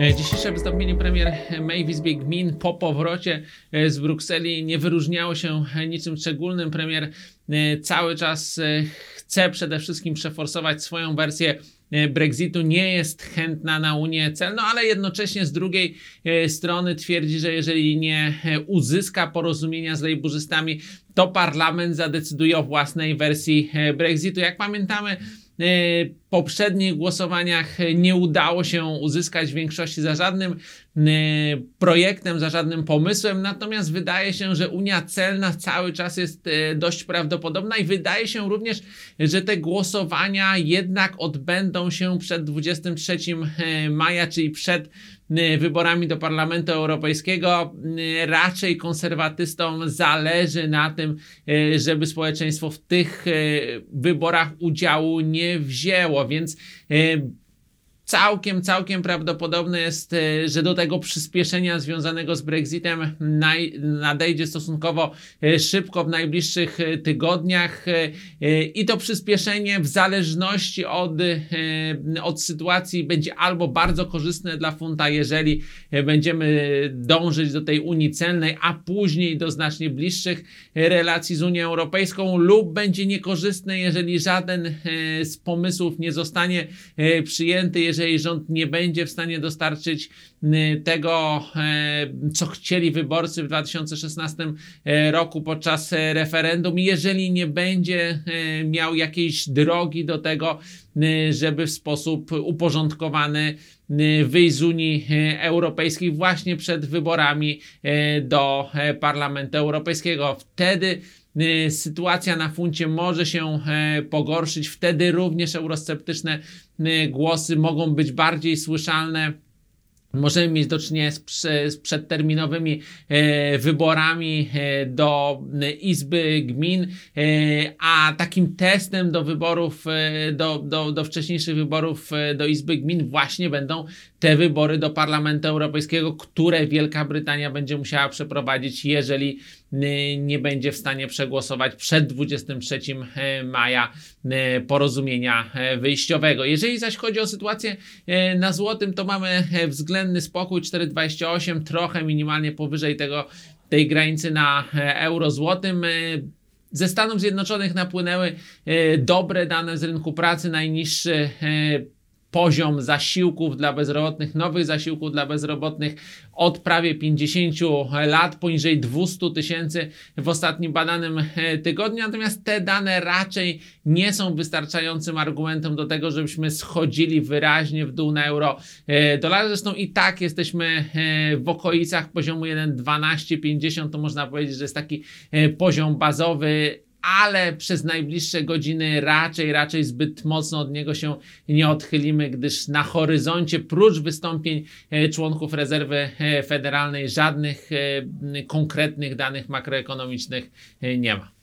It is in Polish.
E, Dzisiejsze wystąpienie premier Izbie Gmin po powrocie e, z Brukseli nie wyróżniało się niczym szczególnym. Premier e, cały czas chce przede wszystkim przeforsować swoją wersję Brexitu, nie jest chętna na Unię celną, ale jednocześnie z drugiej strony twierdzi, że jeżeli nie uzyska porozumienia z lejburzystami, to parlament zadecyduje o własnej wersji Brexitu. Jak pamiętamy, poprzednich głosowaniach nie udało się uzyskać większości za żadnym e, projektem, za żadnym pomysłem, natomiast wydaje się, że Unia Celna cały czas jest e, dość prawdopodobna i wydaje się również, że te głosowania jednak odbędą się przed 23 maja, czyli przed wyborami do Parlamentu Europejskiego. Raczej konserwatystom zależy na tym, żeby społeczeństwo w tych wyborach udziału nie wzięło, więc e, całkiem, całkiem prawdopodobne jest, e, że do tego przyspieszenia związanego z Brexitem nadejdzie stosunkowo e, szybko w najbliższych e, tygodniach i to przyspieszenie w zależności od, od sytuacji będzie albo bardzo korzystne dla funta, jeżeli będziemy dążyć do tej Unii Celnej, a później do znacznie bliższych relacji z Unią Europejską, lub będzie niekorzystne, jeżeli żaden z pomysłów nie zostanie przyjęty, jeżeli rząd nie będzie w stanie dostarczyć e, tego, e, co chcieli wyborcy w 2016 e, roku podczas e, referendum, jeżeli nie będzie miał jakiejś drogi do tego, żeby w sposób uporządkowany wyjść z Unii Europejskiej właśnie przed wyborami do Parlamentu Europejskiego. Wtedy sytuacja na funcie może się e, pogorszyć, wtedy również eurosceptyczne e, głosy mogą być bardziej słyszalne. Możemy mieć do czynienia z, prze, z przedterminowymi e, wyborami e, do Izby Gmin, a takim testem do wyborów, do, do, do wcześniejszych wyborów do Izby Gmin właśnie będą te wybory do Parlamentu Europejskiego, które Wielka Brytania będzie musiała przeprowadzić, jeżeli nie będzie w stanie przegłosować przed 23 maja e, porozumienia e, wyjściowego. Jeżeli zaś chodzi o sytuację e, na złotym, to mamy e, względny spokój 4,28, trochę minimalnie powyżej tego, tej granicy na e, euro złotym. E, Ze Stanów Zjednoczonych napłynęły e, dobre dane z rynku pracy, najniższy e, poziom zasiłków dla bezrobotnych, nowych zasiłków dla bezrobotnych od prawie 50 lat, poniżej 200 tysięcy w ostatnim badanym e, tygodniu. Natomiast te dane raczej nie są wystarczającym argumentem do tego, żebyśmy schodzili wyraźnie w dół na euro e, dolar. Zresztą i tak jesteśmy e, w okolicach poziomu 1,1250. To można powiedzieć, że jest taki poziom bazowy ale przez najbliższe godziny raczej, raczej zbyt mocno od niego się nie odchylimy, gdyż na horyzoncie, prócz wystąpień e, członków rezerwy e, federalnej, żadnych e, konkretnych danych makroekonomicznych nie ma.